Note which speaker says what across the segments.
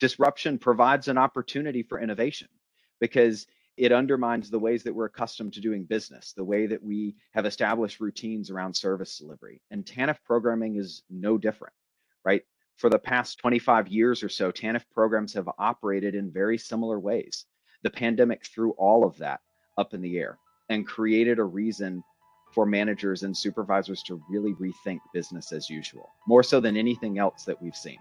Speaker 1: Disruption provides an opportunity for innovation because it undermines the ways that we're accustomed to doing business, the way that we have established routines around service delivery. And TANF programming is no different, right? For the past 25 years or so, TANF programs have operated in very similar ways. The pandemic threw all of that up in the air and created a reason for managers and supervisors to really rethink business as usual, more so than anything else that we've seen.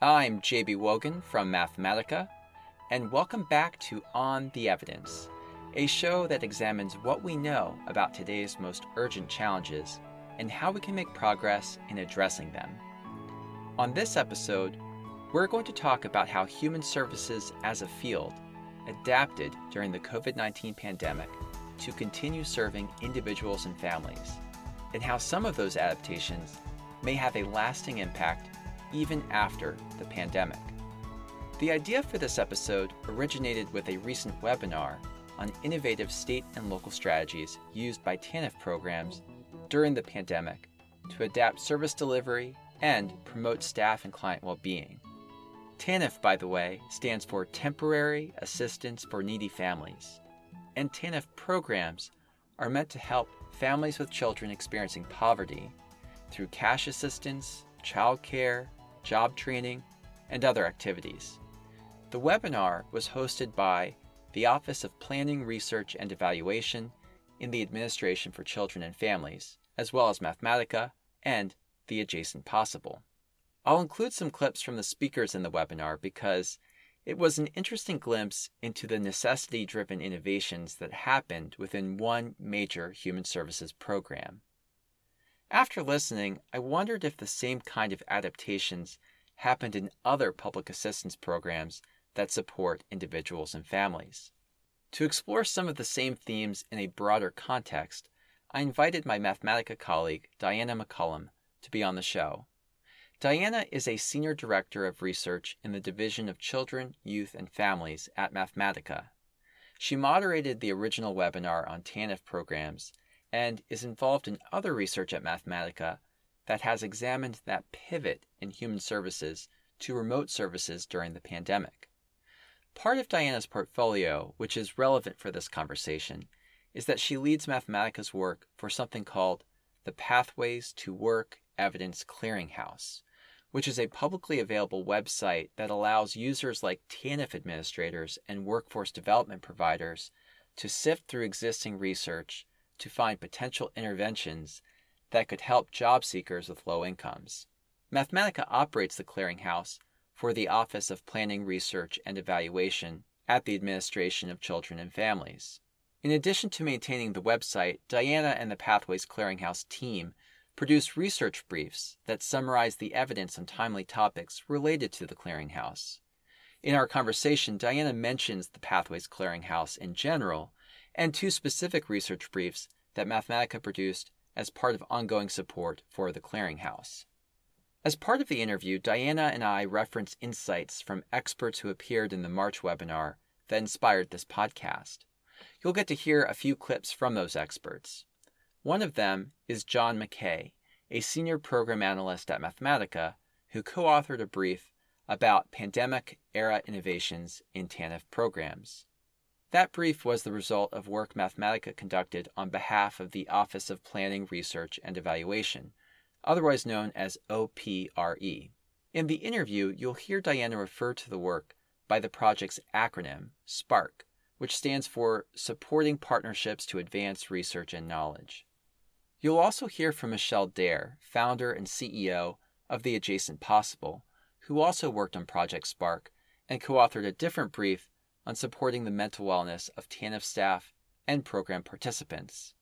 Speaker 2: I'm JB Wogan from Mathematica, and welcome back to On the Evidence, a show that examines what we know about today's most urgent challenges and how we can make progress in addressing them. On this episode, we're going to talk about how human services as a field adapted during the COVID 19 pandemic to continue serving individuals and families, and how some of those adaptations may have a lasting impact even after the pandemic. The idea for this episode originated with a recent webinar on innovative state and local strategies used by TANF programs during the pandemic to adapt service delivery and promote staff and client well being. TANF, by the way, stands for Temporary Assistance for Needy Families and TANF programs are meant to help families with children experiencing poverty through cash assistance, childcare, job training, and other activities. The webinar was hosted by the Office of Planning, Research, and Evaluation in the Administration for Children and Families, as well as Mathematica and the Adjacent Possible. I'll include some clips from the speakers in the webinar because it was an interesting glimpse into the necessity driven innovations that happened within one major human services program. After listening, I wondered if the same kind of adaptations happened in other public assistance programs that support individuals and families. To explore some of the same themes in a broader context, I invited my Mathematica colleague, Diana McCallum, to be on the show. Diana is a Senior Director of Research in the Division of Children, Youth, and Families at Mathematica. She moderated the original webinar on TANF programs and is involved in other research at Mathematica that has examined that pivot in human services to remote services during the pandemic. Part of Diana's portfolio, which is relevant for this conversation, is that she leads Mathematica's work for something called the Pathways to Work Evidence Clearinghouse, which is a publicly available website that allows users like TANF administrators and workforce development providers to sift through existing research to find potential interventions that could help job seekers with low incomes. Mathematica operates the clearinghouse for the Office of Planning, Research, and Evaluation at the Administration of Children and Families. In addition to maintaining the website, Diana and the Pathways Clearinghouse team produce research briefs that summarize the evidence on timely topics related to the clearinghouse. In our conversation, Diana mentions the Pathways Clearinghouse in general and two specific research briefs that Mathematica produced as part of ongoing support for the clearinghouse. As part of the interview, Diana and I reference insights from experts who appeared in the March webinar that inspired this podcast. You'll get to hear a few clips from those experts. One of them is John McKay, a senior program analyst at Mathematica, who co authored a brief about pandemic era innovations in TANF programs. That brief was the result of work Mathematica conducted on behalf of the Office of Planning, Research, and Evaluation, otherwise known as OPRE. In the interview, you'll hear Diana refer to the work by the project's acronym, SPARK, which stands for Supporting Partnerships to Advance Research and Knowledge. You'll also hear from Michelle Derr, founder and CEO of The Adjacent Possible, who also worked on Project Spark and co authored a different brief on supporting the mental wellness of TANF staff and program participants.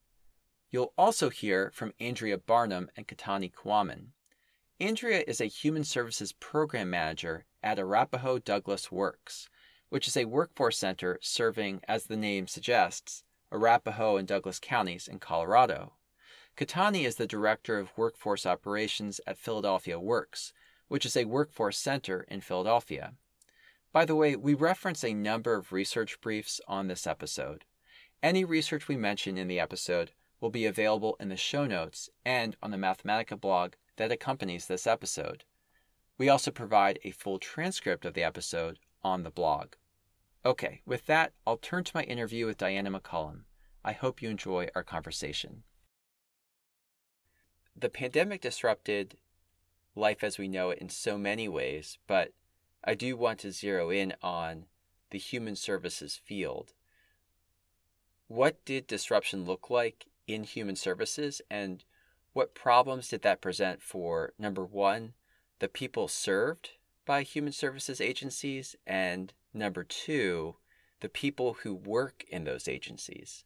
Speaker 2: You'll also hear from Andrea Barnum and Katani Kwaman. Andrea is a Human Services Program Manager at Arapahoe Douglas Works, which is a workforce center serving, as the name suggests, Arapahoe and Douglas counties in Colorado. Katani is the Director of Workforce Operations at Philadelphia Works, which is a workforce center in Philadelphia. By the way, we reference a number of research briefs on this episode. Any research we mention in the episode will be available in the show notes and on the Mathematica blog that accompanies this episode. We also provide a full transcript of the episode on the blog. Okay, with that, I'll turn to my interview with Diana McCallum. I hope you enjoy our conversation. The pandemic disrupted life as we know it in so many ways, but I do want to zero in on the human services field. What did disruption look like in human services, and what problems did that present for number one, the people served by human services agencies, and number two, the people who work in those agencies?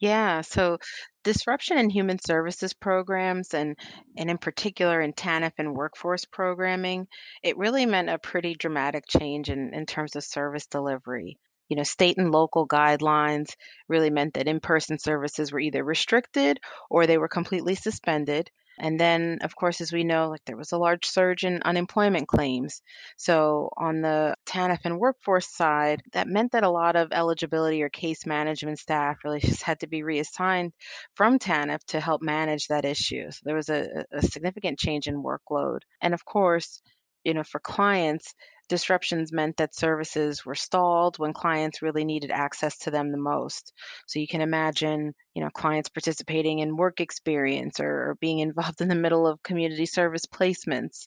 Speaker 3: Yeah, so disruption in human services programs and and in particular in TANF and workforce programming, it really meant a pretty dramatic change in, in terms of service delivery. You know, state and local guidelines really meant that in-person services were either restricted or they were completely suspended. And then, of course, as we know, like there was a large surge in unemployment claims. So on the TANF and workforce side, that meant that a lot of eligibility or case management staff really just had to be reassigned from TANF to help manage that issue. So there was a, a significant change in workload. And of course, you know, for clients, disruptions meant that services were stalled when clients really needed access to them the most. So you can imagine, you know, clients participating in work experience or, or being involved in the middle of community service placements.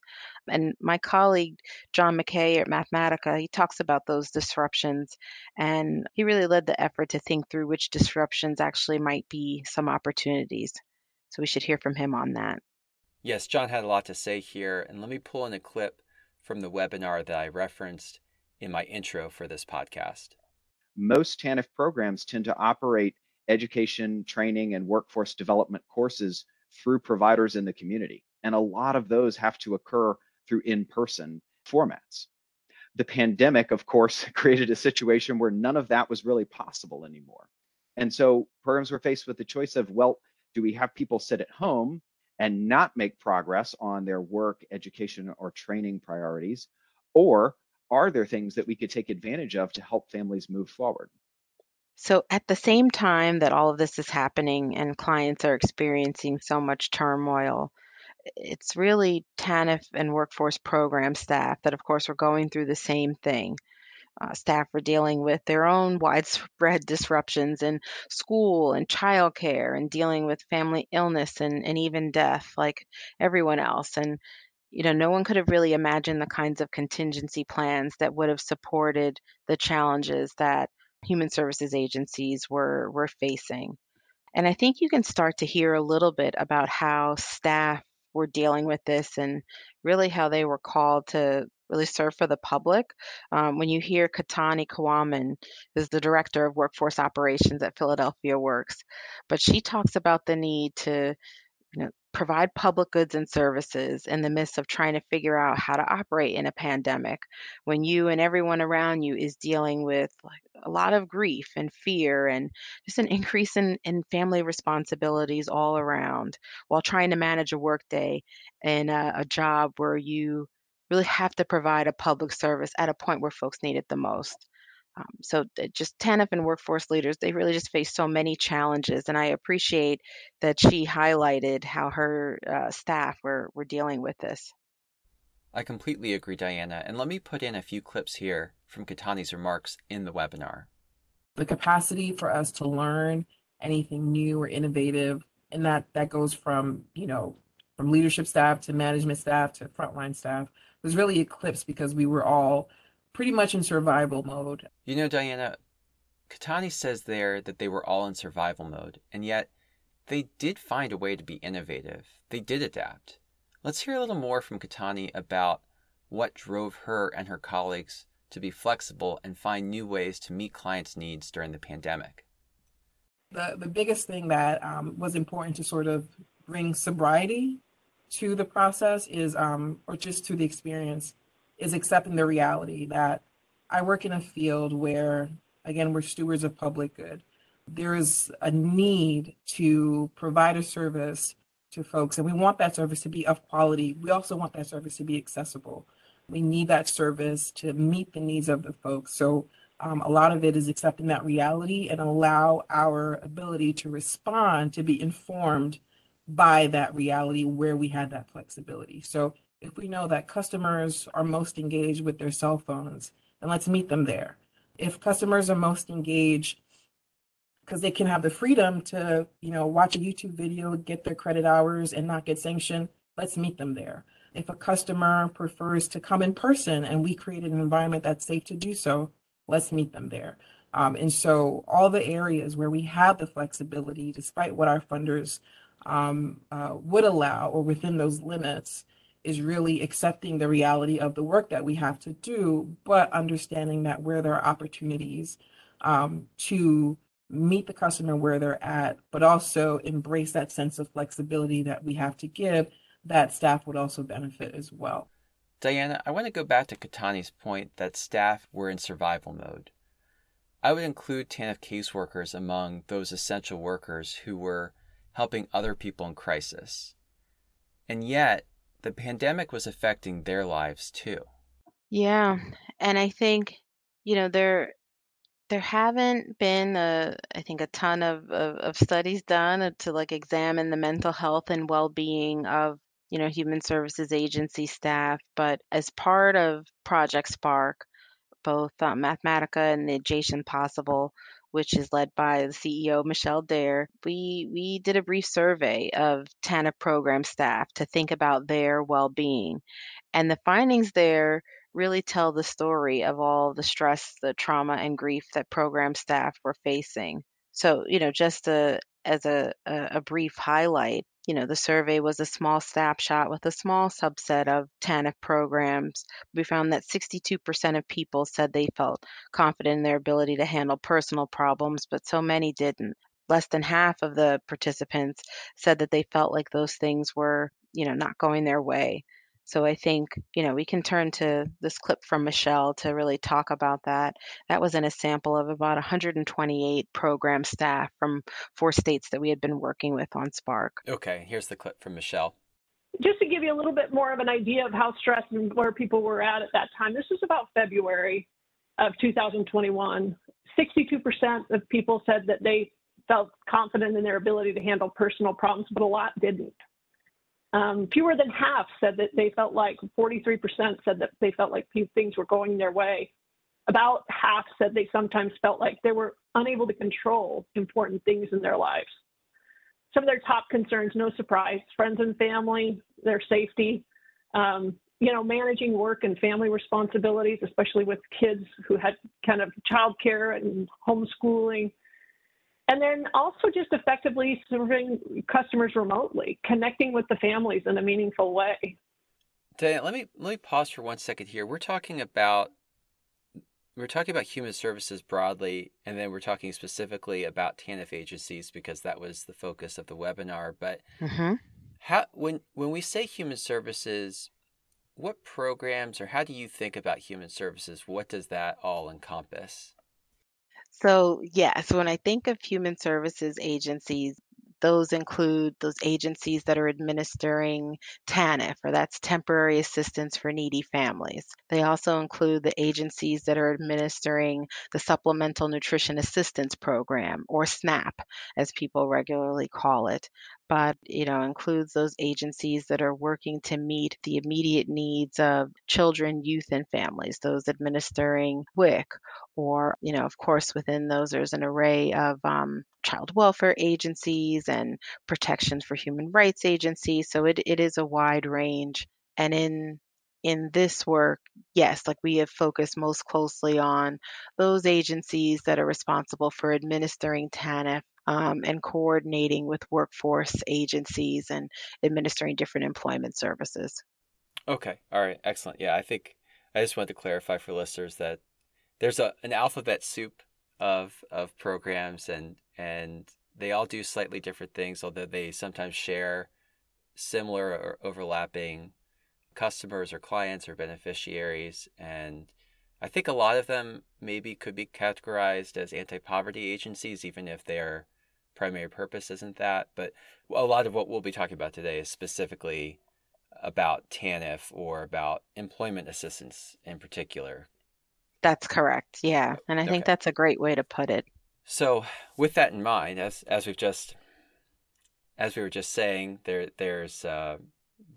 Speaker 3: And my colleague John McKay at Mathematica, he talks about those disruptions, and he really led the effort to think through which disruptions actually might be some opportunities. So we should hear from him on that.
Speaker 2: Yes, John had a lot to say here, and let me pull in a clip from the webinar that I referenced in my intro for this podcast.
Speaker 1: Most TANF programs tend to operate education, training, and workforce development courses through providers in the community. And a lot of those have to occur through in person formats. The pandemic, of course, created a situation where none of that was really possible anymore. And so programs were faced with the choice of, well, do we have people sit at home and not make progress on their work, education, or training priorities? Or are there things that we could take advantage of to help families move forward?
Speaker 3: So, at the same time that all of this is happening and clients are experiencing so much turmoil, it's really TANF and workforce program staff that, of course, are going through the same thing uh, staff are dealing with their own widespread disruptions in school and childcare and dealing with family illness and, and even death like everyone else. And, you know, no one could have really imagined the kinds of contingency plans that would have supported the challenges that human services agencies were, were facing. And I think you can start to hear a little bit about how staff were dealing with this and really how they were called to really serve for the public. Um, when you hear Katani Kawaman, who's the director of workforce operations at Philadelphia Works, but she talks about the need to you know, provide public goods and services in the midst of trying to figure out how to operate in a pandemic when you and everyone around you is dealing with like a lot of grief and fear and just an increase in, in family responsibilities all around while trying to manage a workday and a, a job where you really have to provide a public service at a point where folks need it the most. Um, so just TANF and workforce leaders, they really just face so many challenges, and I appreciate that she highlighted how her uh, staff were were dealing with this.
Speaker 2: I completely agree, Diana, and let me put in a few clips here from Katani's remarks in the webinar.
Speaker 4: The capacity for us to learn anything new or innovative, and that that goes from you know from leadership staff to management staff to frontline staff was really eclipsed because we were all pretty much in survival mode.
Speaker 2: You know, Diana, Katani says there that they were all in survival mode, and yet they did find a way to be innovative. They did adapt. Let's hear a little more from Katani about what drove her and her colleagues to be flexible and find new ways to meet clients' needs during the pandemic.
Speaker 4: The, the biggest thing that um, was important to sort of bring sobriety to the process is, um, or just to the experience, is accepting the reality that I work in a field where, again, we're stewards of public good. There is a need to provide a service to folks, and we want that service to be of quality. We also want that service to be accessible. We need that service to meet the needs of the folks. So um, a lot of it is accepting that reality and allow our ability to respond to be informed by that reality where we had that flexibility. So If we know that customers are most engaged with their cell phones, then let's meet them there. If customers are most engaged because they can have the freedom to, you know, watch a YouTube video, get their credit hours and not get sanctioned, let's meet them there. If a customer prefers to come in person and we created an environment that's safe to do so, let's meet them there. Um, and so all the areas where we have the flexibility, despite what our funders um, uh, would allow or within those limits, is really accepting the reality of the work that we have to do, but understanding that where there are opportunities um, to meet the customer where they're at, but also embrace that sense of flexibility that we have to give, that staff would also benefit as well.
Speaker 2: Diana, I want to go back to Katani's point that staff were in survival mode. I would include TANF caseworkers among those essential workers who were helping other people in crisis. And yet, the pandemic was affecting their lives too.
Speaker 3: Yeah, and I think you know there there haven't been a I think a ton of, of, of studies done to like examine the mental health and well-being of you know human services agency staff, but as part of Project Spark, both uh, Mathematica and the Adjacent Possible which is led by the CEO Michelle Derr, we we did a brief survey of TANF program staff to think about their well-being, and the findings there really tell the story of all the stress, the trauma, and grief that program staff were facing. So, you know, just a, as a, a brief highlight, you know, the survey was a small snapshot with a small subset of TANF programs. We found that 62% of people said they felt confident in their ability to handle personal problems, but so many didn't. Less than half of the participants said that they felt like those things were, you know, not going their way. So I think, you know, we can turn to this clip from Michelle to really talk about that. That was in a sample of about 128 program staff from four states that we had been working with on Spark.
Speaker 2: Okay, here's the clip from Michelle.
Speaker 5: Just to give you a little bit more of an idea of how stressed and where people were at at that time, this was about February of 2021. 62% of people said that they felt confident in their ability to handle personal problems, but a lot didn't. Um, fewer than half said that they felt like 43% said that they felt like things were going their way. About half said they sometimes felt like they were unable to control important things in their lives. Some of their top concerns, no surprise, friends and family, their safety, um, you know, managing work and family responsibilities, especially with kids who had kind of childcare and homeschooling, and then also just effectively serving customers remotely, connecting with the families in a meaningful way.
Speaker 2: Dan, let me let me pause for one second here. We're talking about we're talking about human services broadly, and then we're talking specifically about TANF agencies because that was the focus of the webinar. But mm-hmm. how when when we say human services, what programs or how do you think about human services? What does that all encompass?
Speaker 3: So, yes, when I think of human services agencies, those include those agencies that are administering TANF, or that's Temporary Assistance for Needy Families. They also include the agencies that are administering the Supplemental Nutrition Assistance Program, or SNAP, as people regularly call it but you know includes those agencies that are working to meet the immediate needs of children, youth, and families. Those administering WIC, or you know, of course, within those there's an array of um, child welfare agencies and protections for human rights agencies. So it, it is a wide range. And in in this work, yes, like we have focused most closely on those agencies that are responsible for administering TANF um, and coordinating with workforce agencies and administering different employment services.
Speaker 2: Okay. All right. Excellent. Yeah, I think I just wanted to clarify for listeners that there's a an alphabet soup of of programs and and they all do slightly different things, although they sometimes share similar or overlapping customers or clients or beneficiaries and I think a lot of them maybe could be categorized as anti-poverty agencies even if they're primary purpose isn't that. But a lot of what we'll be talking about today is specifically about TANF or about employment assistance in particular.
Speaker 3: That's correct. Yeah. And I think that's a great way to put it.
Speaker 2: So, with that in mind, as as we've just as we were just saying, there there's uh,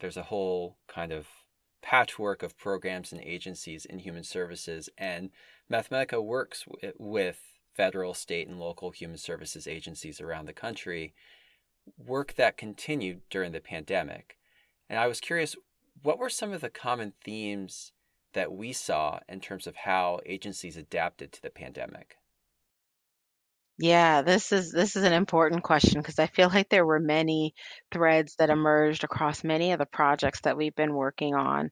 Speaker 2: there's a whole kind of patchwork of programs and agencies in human services, and Mathematica works w- with federal, state, and local human services agencies around the country, work that continued during the pandemic. And I was curious, what were some of the common themes that we saw in terms of how agencies adapted to the pandemic?
Speaker 3: Yeah, this is this is an important question because I feel like there were many threads that emerged across many of the projects that we've been working on.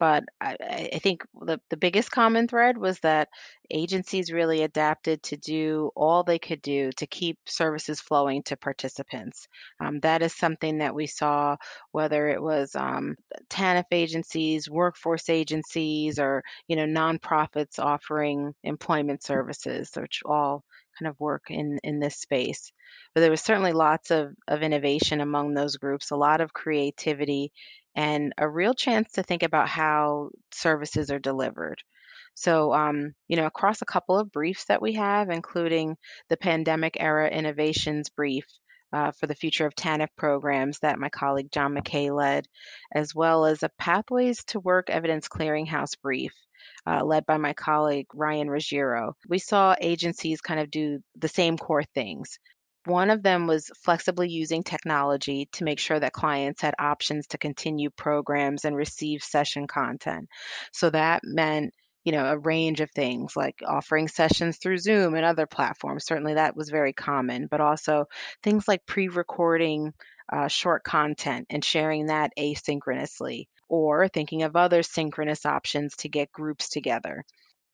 Speaker 3: But I, I think the, the biggest common thread was that agencies really adapted to do all they could do to keep services flowing to participants. Um, that is something that we saw, whether it was um, TANF agencies, workforce agencies, or you know nonprofits offering employment services, which all kind of work in in this space. But there was certainly lots of of innovation among those groups, a lot of creativity, and a real chance to think about how services are delivered. So, um, you know, across a couple of briefs that we have, including the pandemic era innovations brief uh, for the future of TANF programs that my colleague John McKay led, as well as a Pathways to Work Evidence Clearinghouse brief uh, led by my colleague Ryan Ruggiero. We saw agencies kind of do the same core things. One of them was flexibly using technology to make sure that clients had options to continue programs and receive session content. So that meant you know, a range of things like offering sessions through Zoom and other platforms. Certainly that was very common, but also things like pre recording uh, short content and sharing that asynchronously, or thinking of other synchronous options to get groups together.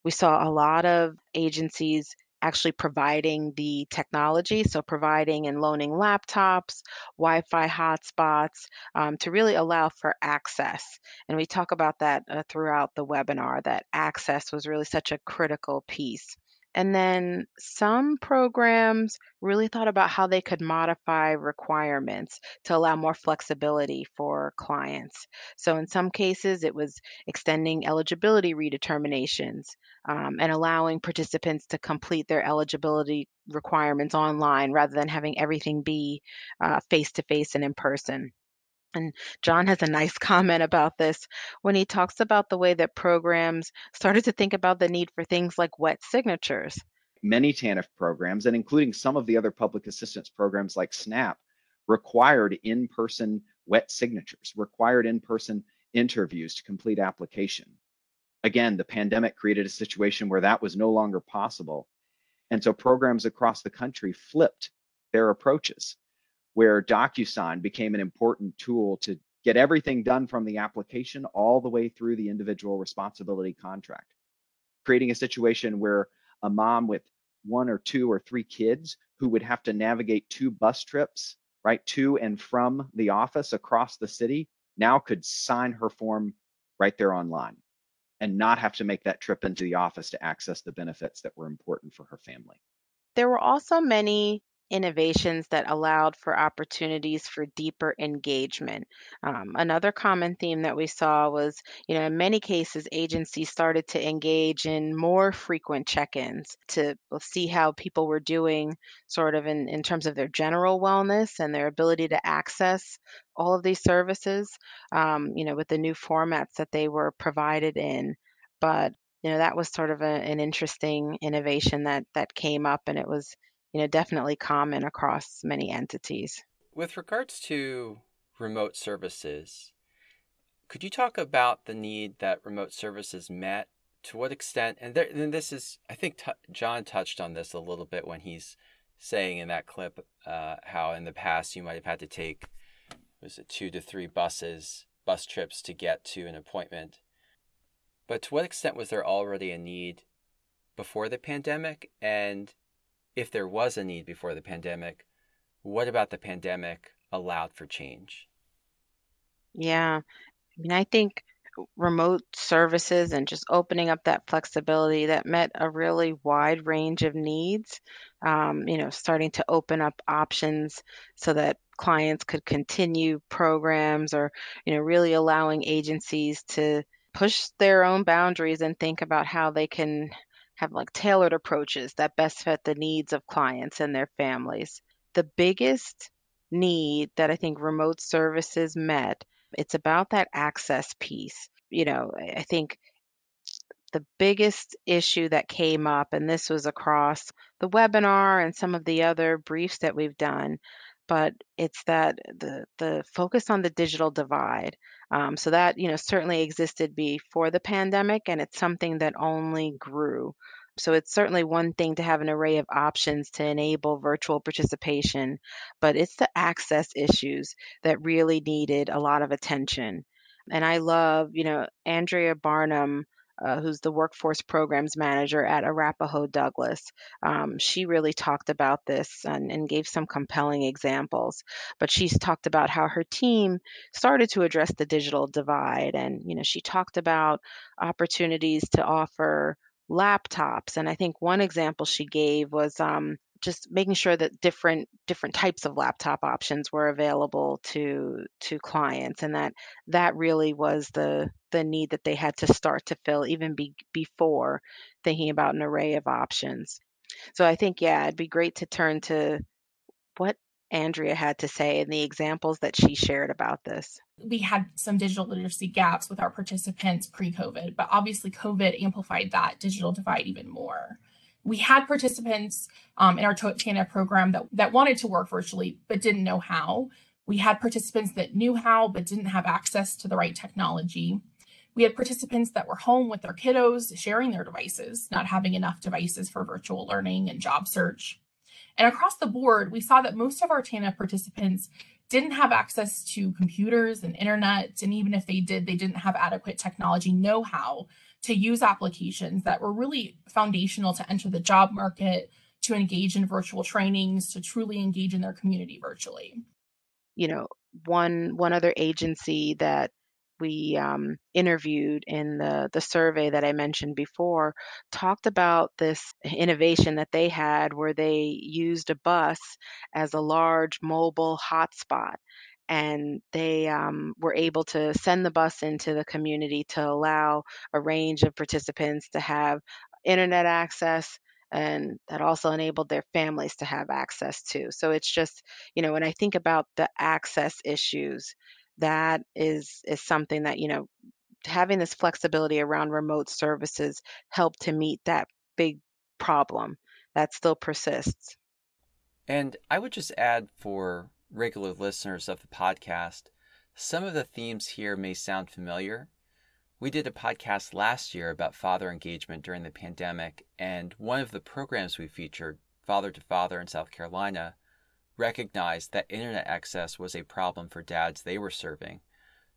Speaker 3: We saw a lot of agencies actually providing the technology, so providing and loaning laptops, Wi Fi hotspots um, to really allow for access. And we talk about that uh, throughout the webinar, that access was really such a critical piece. And then some programs really thought about how they could modify requirements to allow more flexibility for clients. So, in some cases, it was extending eligibility redeterminations um, and allowing participants to complete their eligibility requirements online rather than having everything be face to face and in person. And John has a nice comment about this when he talks about the way that programs started to think about the need for things like wet signatures.
Speaker 1: Many TANF programs, and including some of the other public assistance programs like SNAP, required in person wet signatures, required in person interviews to complete application. Again, the pandemic created a situation where that was no longer possible. And so programs across the country flipped their approaches where DocuSign became an important tool to get everything done from the application all the way through the individual responsibility contract, creating a situation where a mom with one or two or three kids who would have to navigate two bus trips, right, to and from the office across the city, now could sign her form right there online and not have to make that trip into the office to access the benefits that were important for her family.
Speaker 3: There were also many innovations that allowed for opportunities for deeper engagement. Um, another common theme that we saw was, you know, in many cases, agencies started to engage in more frequent check ins to see how people were doing, sort of in, in terms of their general wellness and their ability to access all of these services, um, you know, with the new formats that they were provided in. But you know that was sort of a, an interesting innovation that that came up and it was you know, definitely common across many entities.
Speaker 2: With regards to remote services, could you talk about the need that remote services met? To what extent? And, there, and this is, I think t- John touched on this a little bit when he's saying in that clip uh, how in the past you might have had to take was it two to three buses, bus trips to get to an appointment. But to what extent was there already a need before the pandemic? And if there was a need before the pandemic, what about the pandemic allowed for change?
Speaker 3: Yeah. I mean, I think remote services and just opening up that flexibility that met a really wide range of needs. Um, you know, starting to open up options so that clients could continue programs or, you know, really allowing agencies to push their own boundaries and think about how they can have like tailored approaches that best fit the needs of clients and their families. The biggest need that I think remote services met, it's about that access piece. you know, I think the biggest issue that came up, and this was across the webinar and some of the other briefs that we've done, but it's that the the focus on the digital divide. Um, so that you know certainly existed before the pandemic, and it's something that only grew. So it's certainly one thing to have an array of options to enable virtual participation, but it's the access issues that really needed a lot of attention. And I love, you know, Andrea Barnum uh, who's the workforce programs manager at Arapahoe Douglas. Um, she really talked about this and, and gave some compelling examples. But she's talked about how her team started to address the digital divide, and you know she talked about opportunities to offer laptops. And I think one example she gave was um, just making sure that different different types of laptop options were available to to clients and that that really was the the need that they had to start to fill even be, before thinking about an array of options. So i think yeah it'd be great to turn to what andrea had to say and the examples that she shared about this.
Speaker 6: We had some digital literacy gaps with our participants pre-covid but obviously covid amplified that digital divide even more we had participants um, in our TANF program that, that wanted to work virtually but didn't know how. We had participants that knew how but didn't have access to the right technology. We had participants that were home with their kiddos, sharing their devices, not having enough devices for virtual learning and job search. And across the board, we saw that most of our TANF participants didn't have access to computers and internet. And even if they did, they didn't have adequate technology know how to use applications that were really foundational to enter the job market, to engage in virtual trainings, to truly engage in their community virtually.
Speaker 3: You know, one one other agency that we um, interviewed in the, the survey that I mentioned before talked about this innovation that they had where they used a bus as a large mobile hotspot and they um, were able to send the bus into the community to allow a range of participants to have internet access and that also enabled their families to have access to so it's just you know when i think about the access issues that is is something that you know having this flexibility around remote services help to meet that big problem that still persists.
Speaker 2: And i would just add for regular listeners of the podcast, some of the themes here may sound familiar. We did a podcast last year about father engagement during the pandemic, and one of the programs we featured, Father to Father in South Carolina, recognized that internet access was a problem for dads they were serving.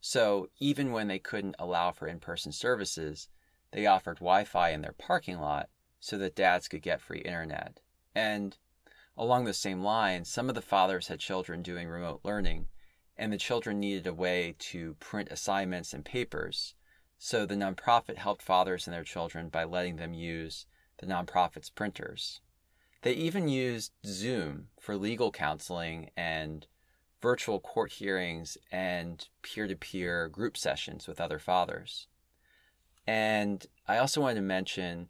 Speaker 2: So even when they couldn't allow for in person services, they offered Wi Fi in their parking lot so that dads could get free internet. And Along the same line, some of the fathers had children doing remote learning, and the children needed a way to print assignments and papers. So the nonprofit helped fathers and their children by letting them use the nonprofit's printers. They even used Zoom for legal counseling and virtual court hearings and peer to peer group sessions with other fathers. And I also wanted to mention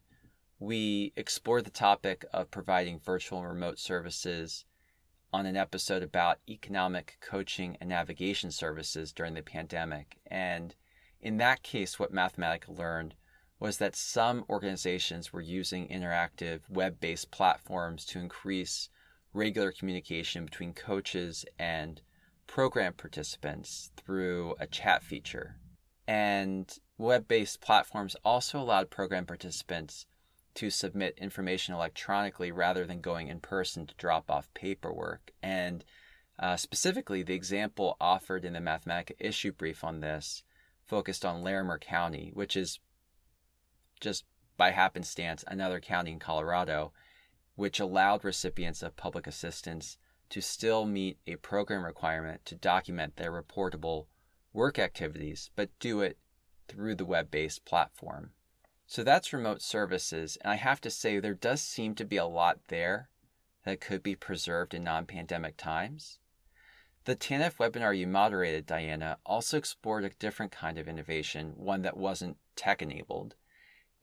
Speaker 2: we explored the topic of providing virtual and remote services on an episode about economic coaching and navigation services during the pandemic. And in that case, what Mathematica learned was that some organizations were using interactive web based platforms to increase regular communication between coaches and program participants through a chat feature. And web based platforms also allowed program participants to submit information electronically rather than going in person to drop off paperwork. And uh, specifically, the example offered in the Mathematica issue brief on this focused on Larimer County, which is just by happenstance another county in Colorado, which allowed recipients of public assistance to still meet a program requirement to document their reportable work activities, but do it through the web based platform. So that's remote services. And I have to say, there does seem to be a lot there that could be preserved in non pandemic times. The TANF webinar you moderated, Diana, also explored a different kind of innovation, one that wasn't tech enabled.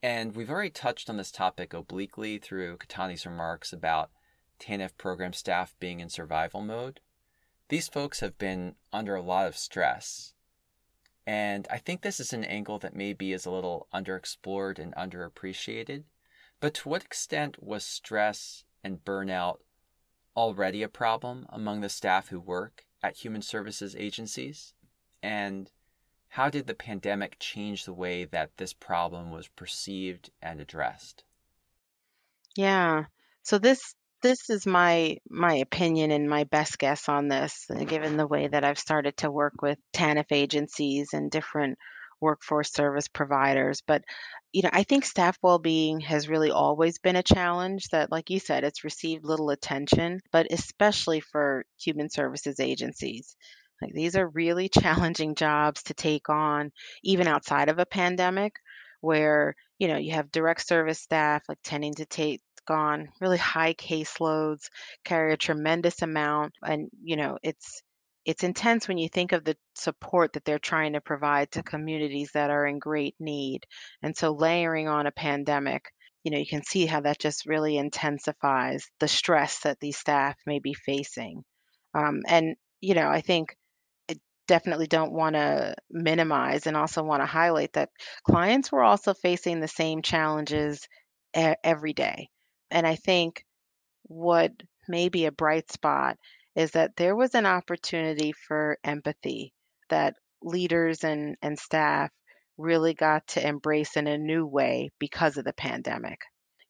Speaker 2: And we've already touched on this topic obliquely through Katani's remarks about TANF program staff being in survival mode. These folks have been under a lot of stress. And I think this is an angle that maybe is a little underexplored and underappreciated. But to what extent was stress and burnout already a problem among the staff who work at human services agencies? And how did the pandemic change the way that this problem was perceived and addressed?
Speaker 3: Yeah. So this this is my my opinion and my best guess on this, uh, given the way that I've started to work with TANF agencies and different workforce service providers. But you know, I think staff well-being has really always been a challenge that, like you said, it's received little attention, but especially for human services agencies. Like these are really challenging jobs to take on, even outside of a pandemic, where you know you have direct service staff like tending to take on really high caseloads, carry a tremendous amount, and you know it's it's intense when you think of the support that they're trying to provide to communities that are in great need. And so layering on a pandemic, you know, you can see how that just really intensifies the stress that these staff may be facing. Um, and you know, I think I definitely don't want to minimize and also want to highlight that clients were also facing the same challenges every day. And I think what may be a bright spot is that there was an opportunity for empathy that leaders and, and staff really got to embrace in a new way because of the pandemic.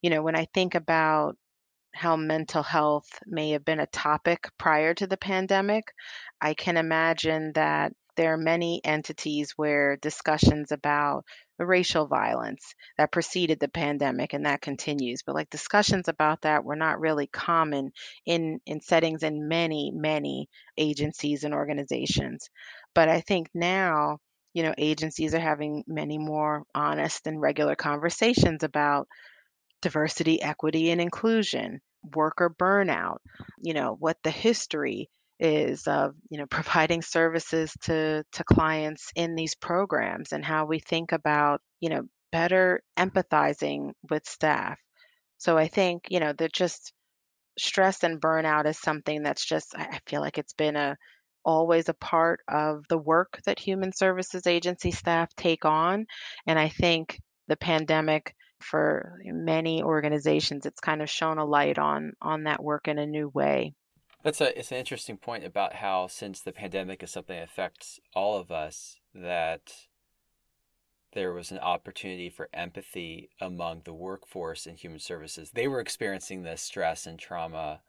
Speaker 3: You know, when I think about how mental health may have been a topic prior to the pandemic, I can imagine that there are many entities where discussions about the racial violence that preceded the pandemic and that continues but like discussions about that were not really common in in settings in many many agencies and organizations. But i think now you know agencies are having many more honest and regular conversations about diversity equity and inclusion worker burnout you know what the history is of you know providing services to to clients in these programs and how we think about you know better empathizing with staff. So i think you know that just stress and burnout is something that's just i feel like it's been a always a part of the work that human services agency staff take on. And i think the pandemic for many organizations it's kind of shown a light on on that work in a new way
Speaker 2: that's a it's an interesting point about how since the pandemic is something that affects all of us that there was an opportunity for empathy among the workforce in human services. They were experiencing this stress and trauma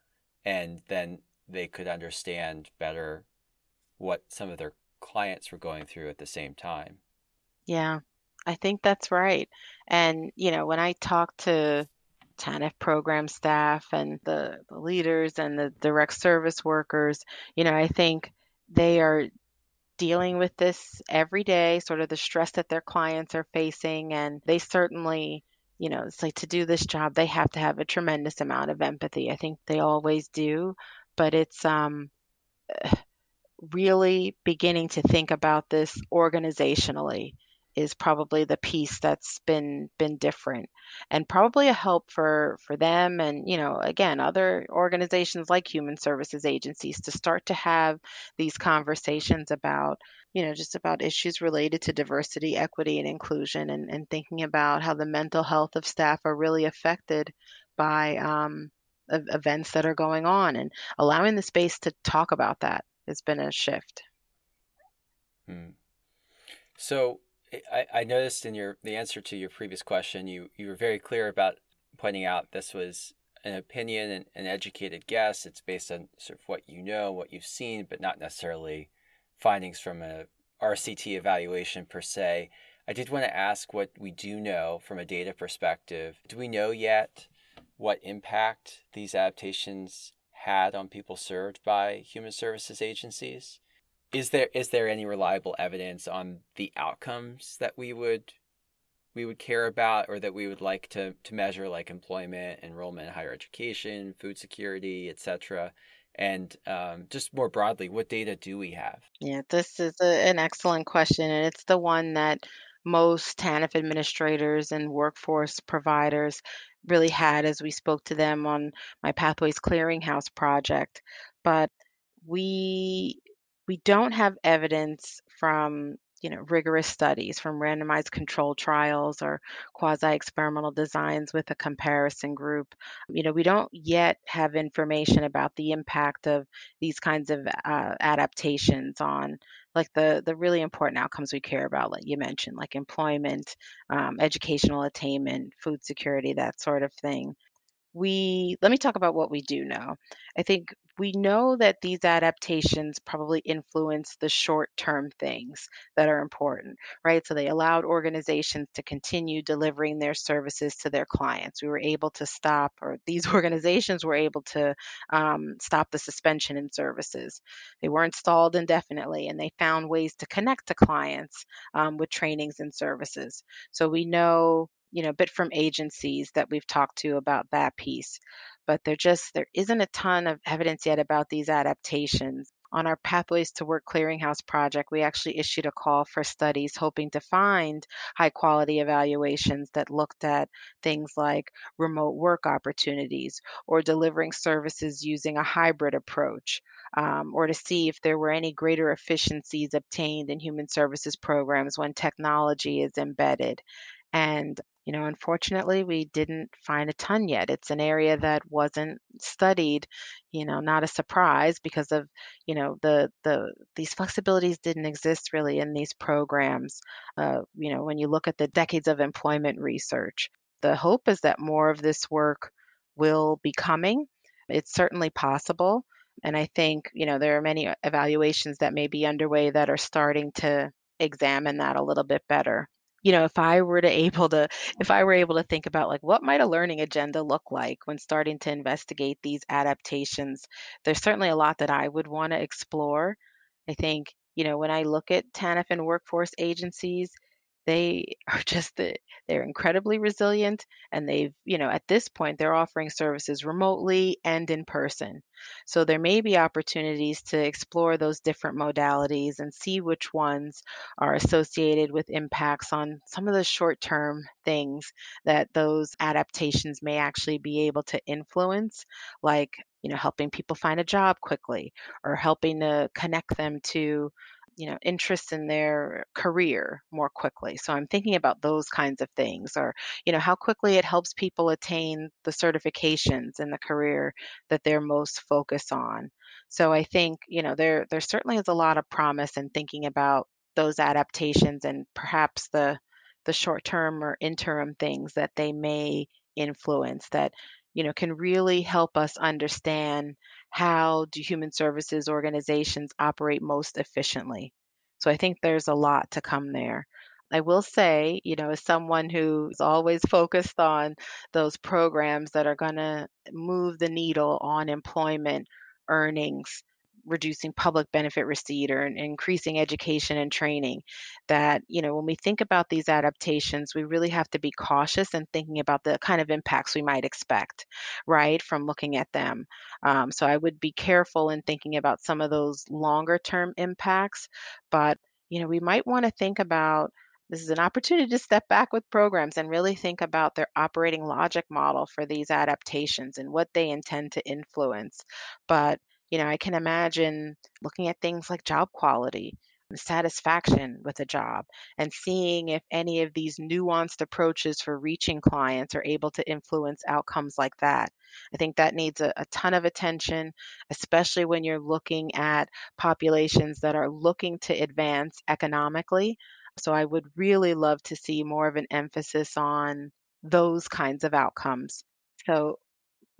Speaker 2: and then they could understand better what some of their clients were going through at the same time.
Speaker 3: Yeah. I think that's right. And you know, when I talk to TANF program staff and the, leaders and the direct service workers, you know, I think they are dealing with this every day, sort of the stress that their clients are facing. And they certainly, you know, it's like to do this job, they have to have a tremendous amount of empathy. I think they always do, but it's um, really beginning to think about this organizationally is probably the piece that's been been different and probably a help for for them and you know again other organizations like human services agencies to start to have these conversations about you know just about issues related to diversity equity and inclusion and, and thinking about how the mental health of staff are really affected by um, events that are going on and allowing the space to talk about that has been a shift
Speaker 2: hmm. so I, I noticed in your the answer to your previous question, you you were very clear about pointing out this was an opinion and an educated guess. It's based on sort of what you know, what you've seen, but not necessarily findings from a RCT evaluation per se. I did want to ask what we do know from a data perspective. Do we know yet what impact these adaptations had on people served by human services agencies? Is there is there any reliable evidence on the outcomes that we would we would care about or that we would like to to measure like employment enrollment in higher education food security etc and um, just more broadly what data do we have?
Speaker 3: Yeah this is a, an excellent question and it's the one that most tanf administrators and workforce providers really had as we spoke to them on my pathways clearinghouse project. But we we don't have evidence from you know, rigorous studies from randomized controlled trials or quasi-experimental designs with a comparison group. You know, we don't yet have information about the impact of these kinds of uh, adaptations on like the the really important outcomes we care about, like you mentioned, like employment, um, educational attainment, food security, that sort of thing we let me talk about what we do know. I think we know that these adaptations probably influence the short term things that are important, right? So they allowed organizations to continue delivering their services to their clients. We were able to stop, or these organizations were able to um, stop the suspension in services. They were installed indefinitely and they found ways to connect to clients um, with trainings and services. So we know you know, bit from agencies that we've talked to about that piece. But there just there isn't a ton of evidence yet about these adaptations. On our Pathways to Work Clearinghouse project, we actually issued a call for studies hoping to find high quality evaluations that looked at things like remote work opportunities or delivering services using a hybrid approach, um, or to see if there were any greater efficiencies obtained in human services programs when technology is embedded. And you know, unfortunately, we didn't find a ton yet. It's an area that wasn't studied, you know, not a surprise because of, you know, the the these flexibilities didn't exist really in these programs. Uh, you know, when you look at the decades of employment research, the hope is that more of this work will be coming. It's certainly possible. And I think, you know, there are many evaluations that may be underway that are starting to examine that a little bit better you know if i were to able to if i were able to think about like what might a learning agenda look like when starting to investigate these adaptations there's certainly a lot that i would want to explore. I think you know when i look at tanf and workforce agencies they are just the, they're incredibly resilient and they've you know at this point they're offering services remotely and in person. So there may be opportunities to explore those different modalities and see which ones are associated with impacts on some of the short term things that those adaptations may actually be able to influence like you know helping people find a job quickly or helping to connect them to you know interest in their career more quickly. So i'm thinking about those kinds of things or you know how quickly it helps people attain the certifications in the career that they're most focused on. So i think you know there there certainly is a lot of promise in thinking about those adaptations and perhaps the the short term or interim things that they may influence that you know can really help us understand how do human services organizations operate most efficiently. So I think there's a lot to come there. I will say, you know, as someone who's always focused on those programs that are going to move the needle on employment, earnings, reducing public benefit receipt or increasing education and training that you know when we think about these adaptations we really have to be cautious and thinking about the kind of impacts we might expect right from looking at them um, so i would be careful in thinking about some of those longer term impacts but you know we might want to think about this is an opportunity to step back with programs and really think about their operating logic model for these adaptations and what they intend to influence. But you know, I can imagine looking at things like job quality satisfaction with a job and seeing if any of these nuanced approaches for reaching clients are able to influence outcomes like that. I think that needs a, a ton of attention, especially when you're looking at populations that are looking to advance economically. So I would really love to see more of an emphasis on those kinds of outcomes. So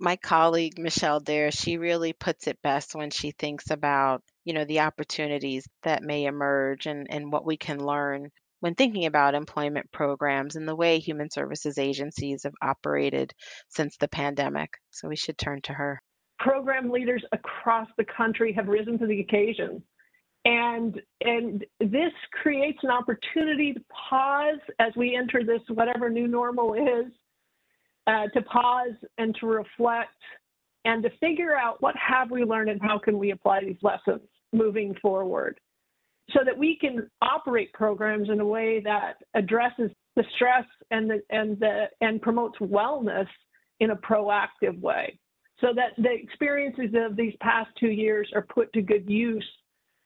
Speaker 3: my colleague Michelle Derr, she really puts it best when she thinks about, you know, the opportunities that may emerge and, and what we can learn when thinking about employment programs and the way human services agencies have operated since the pandemic. So we should turn to her.
Speaker 5: Program leaders across the country have risen to the occasion. And and this creates an opportunity to pause as we enter this whatever new normal is uh, to pause and to reflect and to figure out what have we learned and how can we apply these lessons moving forward so that we can operate programs in a way that addresses the stress and the, and the and promotes wellness in a proactive way so that the experiences of these past two years are put to good use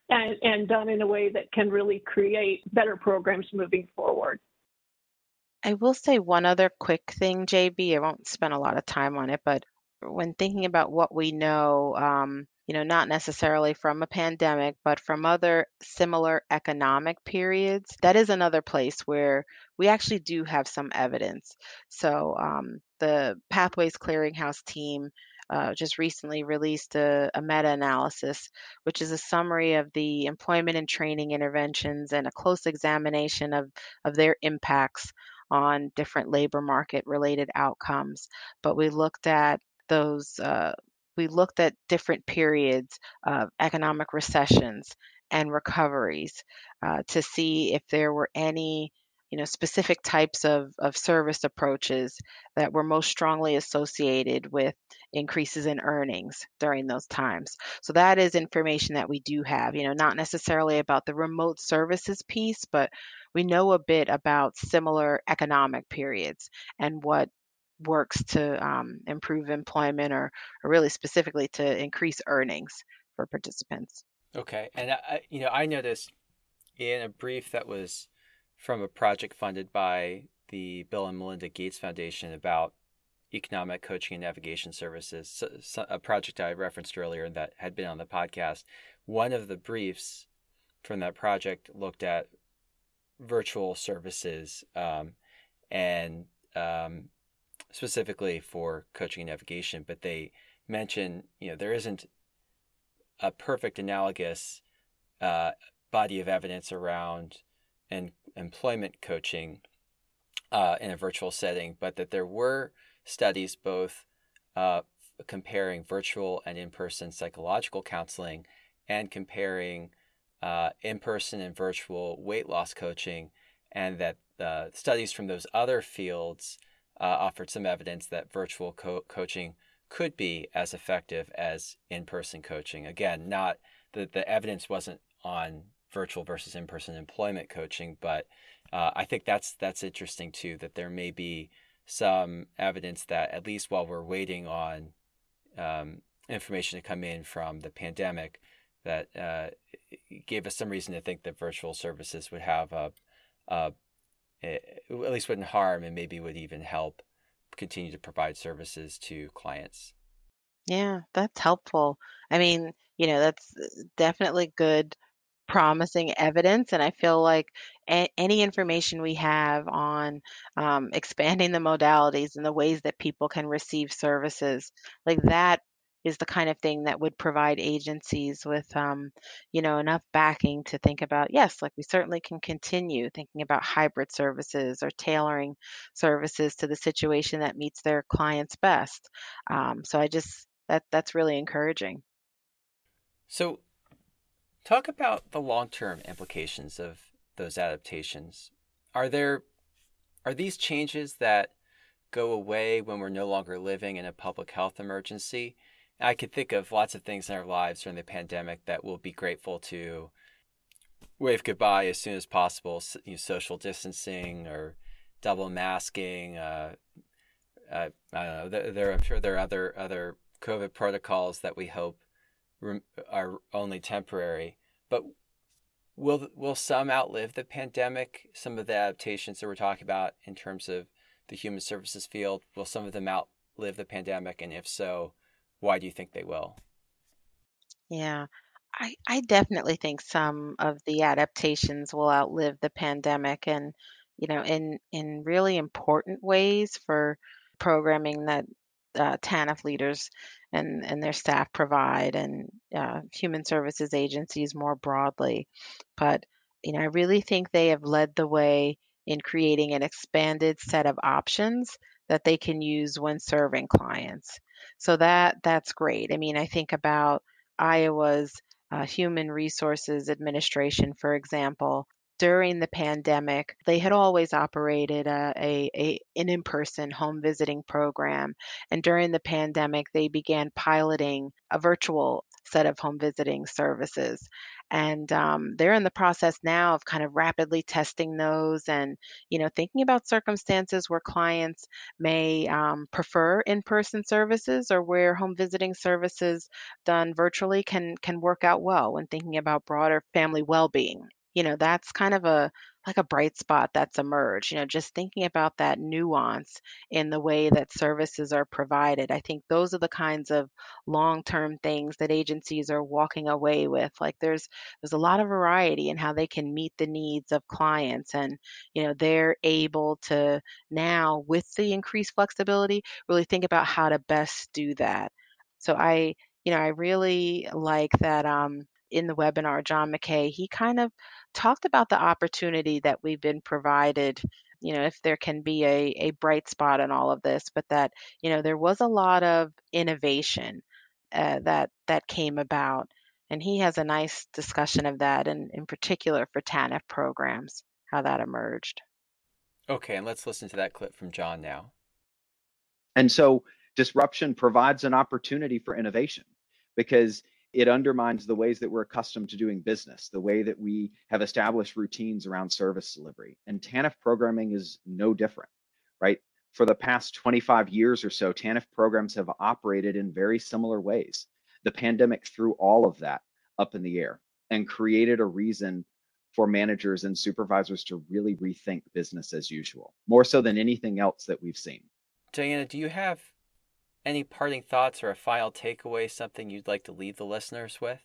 Speaker 5: and, and done in a way that can really create better programs moving forward.
Speaker 3: I will say one other quick thing, JB. I won't spend a lot of time on it, but when thinking about what we know, um, you know, not necessarily from a pandemic, but from other similar economic periods, that is another place where we actually do have some evidence. So um, the Pathways Clearinghouse team uh, just recently released a, a meta analysis, which is a summary of the employment and training interventions and a close examination of, of their impacts on different labor market related outcomes. But we looked at those, uh, we looked at different periods of economic recessions and recoveries uh, to see if there were any you know specific types of, of service approaches that were most strongly associated with increases in earnings during those times. So that is information that we do have you know not necessarily about the remote services piece but we know a bit about similar economic periods and what works to um, improve employment or, or really specifically to increase earnings for participants.
Speaker 2: Okay and I, you know i noticed in a brief that was from a project funded by the Bill and Melinda Gates Foundation about economic coaching and navigation services, so, so a project I referenced earlier that had been on the podcast. One of the briefs from that project looked at virtual services um, and um, specifically for coaching and navigation, but they mention you know there isn't a perfect analogous uh, body of evidence around and employment coaching uh, in a virtual setting, but that there were studies both uh, comparing virtual and in person psychological counseling and comparing uh, in person and virtual weight loss coaching, and that uh, studies from those other fields uh, offered some evidence that virtual co- coaching could be as effective as in person coaching. Again, not that the evidence wasn't on virtual versus in-person employment coaching. But uh, I think that's that's interesting too. That there may be some evidence that at least while we're waiting on um, information to come in from the pandemic, that uh, gave us some reason to think that virtual services would have a, a, a at least wouldn't harm and maybe would even help continue to provide services to clients.
Speaker 3: Yeah, that's helpful. I mean, you know, that's definitely good promising evidence. And I feel like a- any information we have on um, expanding the modalities and the ways that people can receive services, like that is the kind of thing that would provide agencies with um, you know enough backing to think about yes like we certainly can continue thinking about hybrid services or tailoring services to the situation that meets their clients best um, so i just that that's really encouraging
Speaker 2: so Talk about the long-term implications of those adaptations. Are there are these changes that go away when we're no longer living in a public health emergency? I could think of lots of things in our lives during the pandemic that we'll be grateful to wave goodbye as soon as possible. You know, social distancing or double masking. Uh, uh, I don't know. There, there, I'm sure there are other other COVID protocols that we hope are only temporary. But will will some outlive the pandemic? Some of the adaptations that we're talking about in terms of the human services field, will some of them outlive the pandemic? And if so, why do you think they will?
Speaker 3: Yeah, I, I definitely think some of the adaptations will outlive the pandemic and, you know, in in really important ways for programming that uh, TANF leaders and, and their staff provide and uh, human services agencies more broadly. But, you know, I really think they have led the way in creating an expanded set of options that they can use when serving clients. So that that's great. I mean, I think about Iowa's uh, Human Resources Administration, for example, during the pandemic, they had always operated a, a, a, an in-person home visiting program, and during the pandemic, they began piloting a virtual set of home visiting services. and um, they're in the process now of kind of rapidly testing those and you know thinking about circumstances where clients may um, prefer in-person services or where home visiting services done virtually can can work out well when thinking about broader family well-being you know that's kind of a like a bright spot that's emerged you know just thinking about that nuance in the way that services are provided i think those are the kinds of long-term things that agencies are walking away with like there's there's a lot of variety in how they can meet the needs of clients and you know they're able to now with the increased flexibility really think about how to best do that. So i you know i really like that um in the webinar john mckay he kind of talked about the opportunity that we've been provided you know if there can be a, a bright spot in all of this but that you know there was a lot of innovation uh, that that came about and he has a nice discussion of that and in particular for tanf programs how that emerged.
Speaker 2: Okay and let's listen to that clip from john now.
Speaker 1: And so disruption provides an opportunity for innovation because it undermines the ways that we're accustomed to doing business, the way that we have established routines around service delivery. And TANF programming is no different, right? For the past 25 years or so, TANF programs have operated in very similar ways. The pandemic threw all of that up in the air and created a reason for managers and supervisors to really rethink business as usual, more so than anything else that we've seen.
Speaker 2: Diana, do you have any parting thoughts or a final takeaway, something you'd like to leave the listeners with?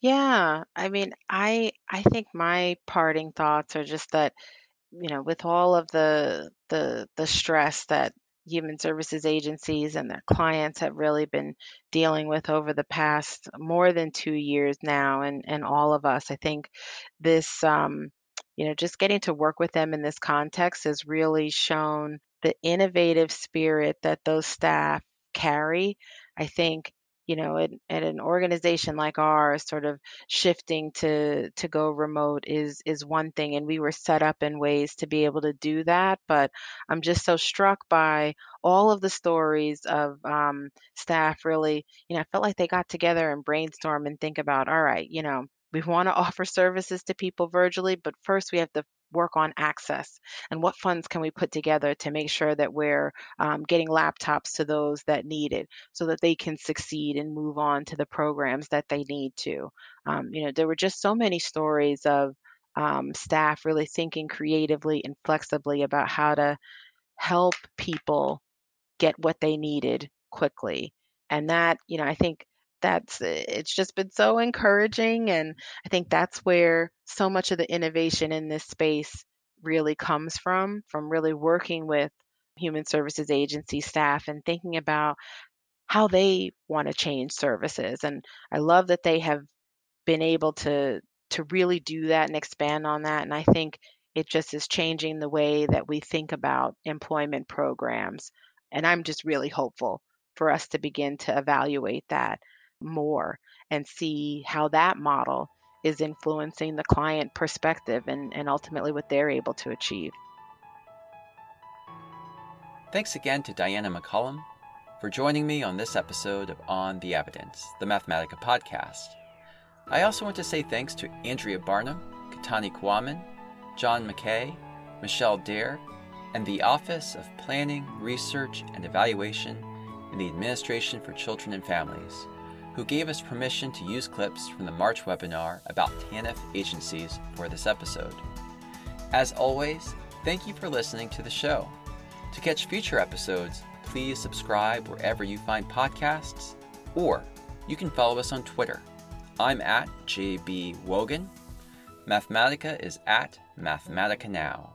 Speaker 3: Yeah, I mean, I I think my parting thoughts are just that, you know, with all of the the the stress that human services agencies and their clients have really been dealing with over the past more than two years now, and and all of us, I think this, um, you know, just getting to work with them in this context has really shown the innovative spirit that those staff carry. I think you know at, at an organization like ours sort of shifting to to go remote is is one thing and we were set up in ways to be able to do that but i'm just so struck by all of the stories of um, staff really you know i felt like they got together and brainstorm and think about all right you know we want to offer services to people virtually but first we have to work on access and what funds can we put together to make sure that we're um, getting laptops to those that need it so that they can succeed and move on to the programs that they need to. Um, you know, there were just so many stories of um, staff really thinking creatively and flexibly about how to help people get what they needed quickly. And that, you know, I think that's eh, it's just been so encouraging and i think that's where so much of the innovation in this space really comes from from really working with human services agency staff and thinking about how they want to change services and i love that they have been able to to really do that and expand on that and i think it just is changing the way that we think about employment programs and i'm just really hopeful for us to begin to evaluate that more and see how that model is influencing the client perspective and, and ultimately what they're able to achieve.
Speaker 2: Thanks again to Diana McCallum for joining me on this episode of On the Evidence, the Mathematica podcast. I also want to say thanks to Andrea Barnum, Katani Kwaman, John McKay, Michelle Derr, and the Office of Planning, Research, and Evaluation in the Administration for Children and Families who gave us permission to use clips from the March webinar about TANF agencies for this episode. As always, thank you for listening to the show. To catch future episodes, please subscribe wherever you find podcasts, or you can follow us on Twitter. I'm at JB Wogan. Mathematica is at Mathematica Now.